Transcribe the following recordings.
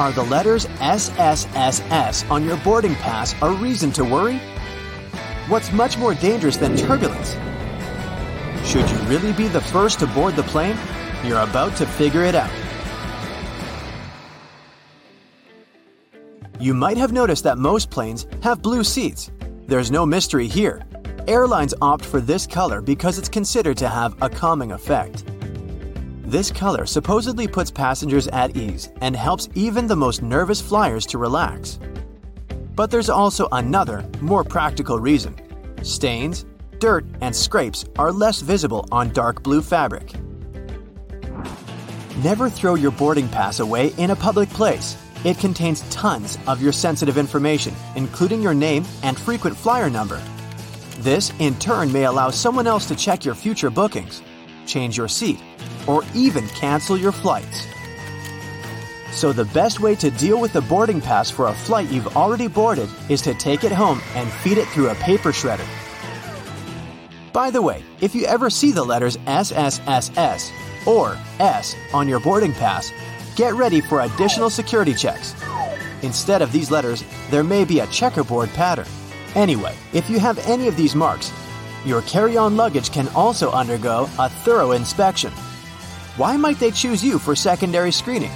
Are the letters SSSS on your boarding pass a reason to worry? What's much more dangerous than turbulence? Should you really be the first to board the plane? You're about to figure it out. You might have noticed that most planes have blue seats. There's no mystery here. Airlines opt for this color because it's considered to have a calming effect. This color supposedly puts passengers at ease and helps even the most nervous flyers to relax. But there's also another, more practical reason. Stains, dirt, and scrapes are less visible on dark blue fabric. Never throw your boarding pass away in a public place. It contains tons of your sensitive information, including your name and frequent flyer number. This, in turn, may allow someone else to check your future bookings, change your seat, or even cancel your flights. So, the best way to deal with the boarding pass for a flight you've already boarded is to take it home and feed it through a paper shredder. By the way, if you ever see the letters SSSS or S on your boarding pass, get ready for additional security checks. Instead of these letters, there may be a checkerboard pattern. Anyway, if you have any of these marks, your carry on luggage can also undergo a thorough inspection. Why might they choose you for secondary screening?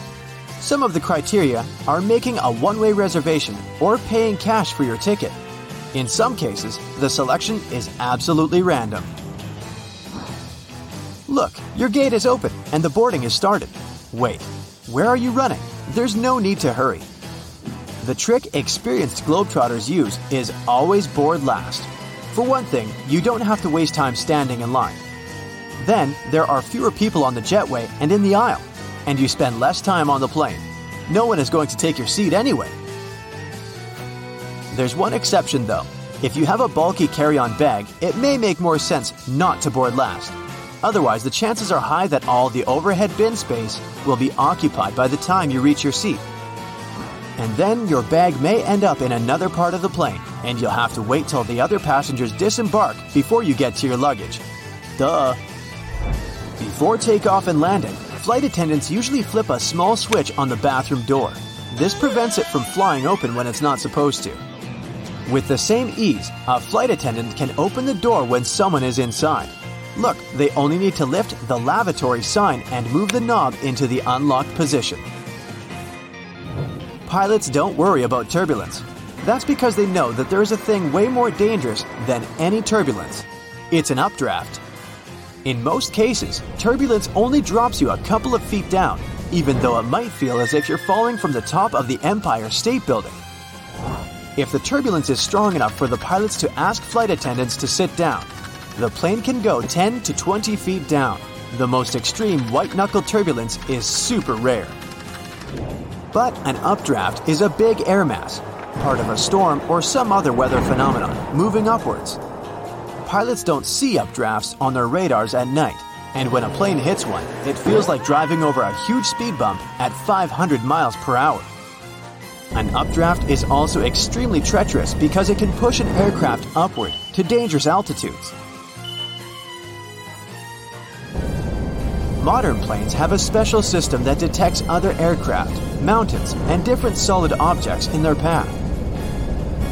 Some of the criteria are making a one way reservation or paying cash for your ticket. In some cases, the selection is absolutely random. Look, your gate is open and the boarding is started. Wait, where are you running? There's no need to hurry. The trick experienced Globetrotters use is always board last. For one thing, you don't have to waste time standing in line. Then, there are fewer people on the jetway and in the aisle, and you spend less time on the plane. No one is going to take your seat anyway. There's one exception though. If you have a bulky carry on bag, it may make more sense not to board last. Otherwise, the chances are high that all the overhead bin space will be occupied by the time you reach your seat. And then your bag may end up in another part of the plane, and you'll have to wait till the other passengers disembark before you get to your luggage. Duh. Before takeoff and landing, flight attendants usually flip a small switch on the bathroom door. This prevents it from flying open when it's not supposed to. With the same ease, a flight attendant can open the door when someone is inside. Look, they only need to lift the lavatory sign and move the knob into the unlocked position. Pilots don't worry about turbulence. That's because they know that there is a thing way more dangerous than any turbulence. It's an updraft. In most cases, turbulence only drops you a couple of feet down, even though it might feel as if you're falling from the top of the Empire State Building. If the turbulence is strong enough for the pilots to ask flight attendants to sit down, the plane can go 10 to 20 feet down. The most extreme white knuckle turbulence is super rare. But an updraft is a big air mass, part of a storm or some other weather phenomenon, moving upwards. Pilots don't see updrafts on their radars at night, and when a plane hits one, it feels like driving over a huge speed bump at 500 miles per hour. An updraft is also extremely treacherous because it can push an aircraft upward to dangerous altitudes. Modern planes have a special system that detects other aircraft, mountains, and different solid objects in their path.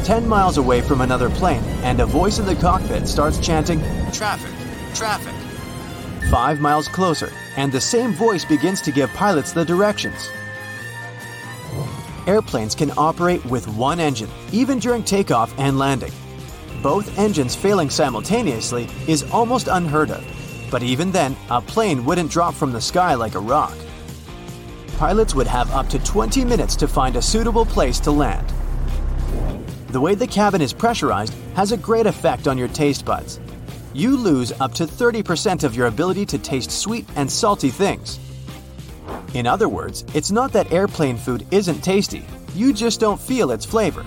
10 miles away from another plane, and a voice in the cockpit starts chanting, Traffic, traffic. Five miles closer, and the same voice begins to give pilots the directions. Airplanes can operate with one engine, even during takeoff and landing. Both engines failing simultaneously is almost unheard of, but even then, a plane wouldn't drop from the sky like a rock. Pilots would have up to 20 minutes to find a suitable place to land. The way the cabin is pressurized has a great effect on your taste buds. You lose up to 30% of your ability to taste sweet and salty things. In other words, it's not that airplane food isn't tasty, you just don't feel its flavor.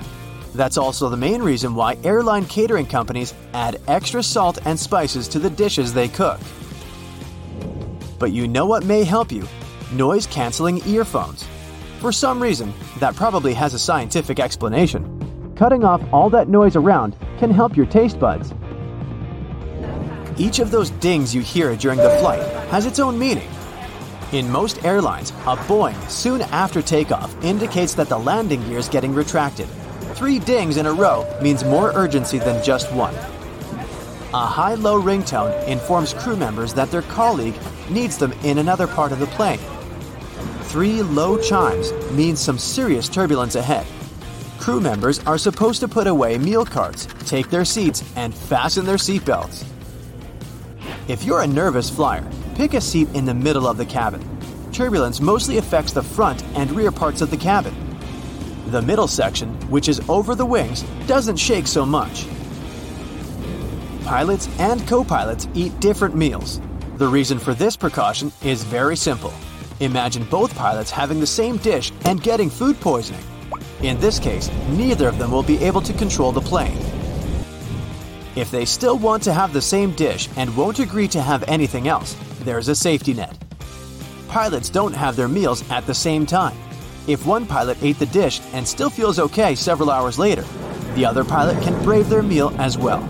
That's also the main reason why airline catering companies add extra salt and spices to the dishes they cook. But you know what may help you? Noise canceling earphones. For some reason, that probably has a scientific explanation. Cutting off all that noise around can help your taste buds. Each of those dings you hear during the flight has its own meaning. In most airlines, a boing soon after takeoff indicates that the landing gear is getting retracted. Three dings in a row means more urgency than just one. A high low ringtone informs crew members that their colleague needs them in another part of the plane. Three low chimes means some serious turbulence ahead. Crew members are supposed to put away meal carts, take their seats, and fasten their seatbelts. If you're a nervous flyer, pick a seat in the middle of the cabin. Turbulence mostly affects the front and rear parts of the cabin. The middle section, which is over the wings, doesn't shake so much. Pilots and co pilots eat different meals. The reason for this precaution is very simple. Imagine both pilots having the same dish and getting food poisoning. In this case, neither of them will be able to control the plane. If they still want to have the same dish and won't agree to have anything else, there's a safety net. Pilots don't have their meals at the same time. If one pilot ate the dish and still feels okay several hours later, the other pilot can brave their meal as well.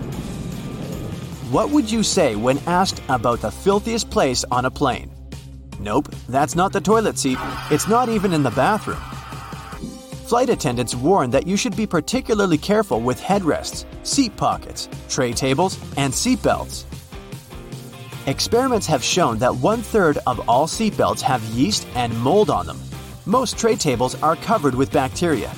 What would you say when asked about the filthiest place on a plane? Nope, that's not the toilet seat. It's not even in the bathroom. Flight attendants warn that you should be particularly careful with headrests, seat pockets, tray tables, and seat belts. Experiments have shown that one third of all seat belts have yeast and mold on them. Most tray tables are covered with bacteria.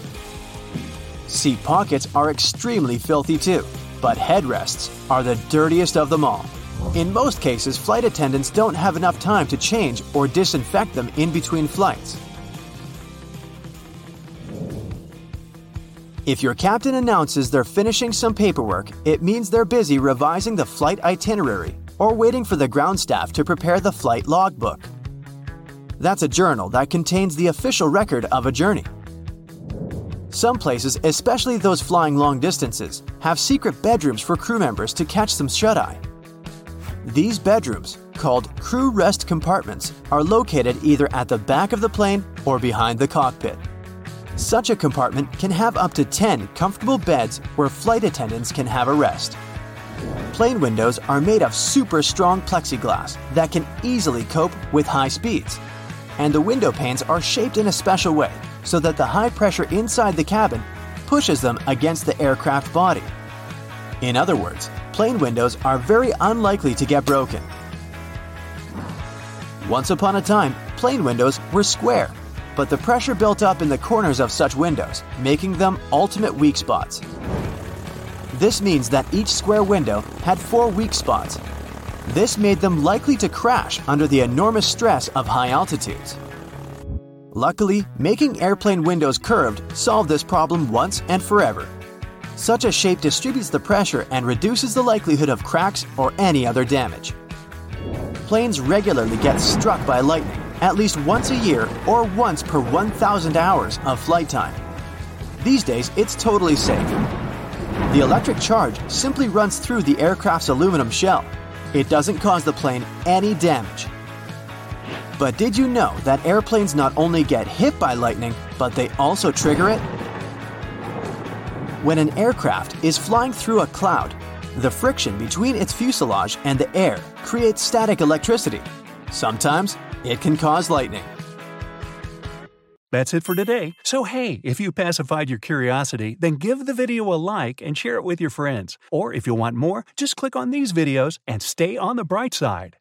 Seat pockets are extremely filthy too, but headrests are the dirtiest of them all. In most cases, flight attendants don't have enough time to change or disinfect them in between flights. If your captain announces they're finishing some paperwork, it means they're busy revising the flight itinerary or waiting for the ground staff to prepare the flight logbook. That's a journal that contains the official record of a journey. Some places, especially those flying long distances, have secret bedrooms for crew members to catch some shut eye. These bedrooms, called crew rest compartments, are located either at the back of the plane or behind the cockpit. Such a compartment can have up to 10 comfortable beds where flight attendants can have a rest. Plane windows are made of super strong plexiglass that can easily cope with high speeds. And the window panes are shaped in a special way so that the high pressure inside the cabin pushes them against the aircraft body. In other words, plane windows are very unlikely to get broken. Once upon a time, plane windows were square but the pressure built up in the corners of such windows, making them ultimate weak spots. This means that each square window had four weak spots. This made them likely to crash under the enormous stress of high altitudes. Luckily, making airplane windows curved solved this problem once and forever. Such a shape distributes the pressure and reduces the likelihood of cracks or any other damage. Planes regularly get struck by lightning, at least once a year or once per 1,000 hours of flight time. These days, it's totally safe. The electric charge simply runs through the aircraft's aluminum shell. It doesn't cause the plane any damage. But did you know that airplanes not only get hit by lightning, but they also trigger it? When an aircraft is flying through a cloud, the friction between its fuselage and the air creates static electricity. Sometimes it can cause lightning. That's it for today. So, hey, if you pacified your curiosity, then give the video a like and share it with your friends. Or if you want more, just click on these videos and stay on the bright side.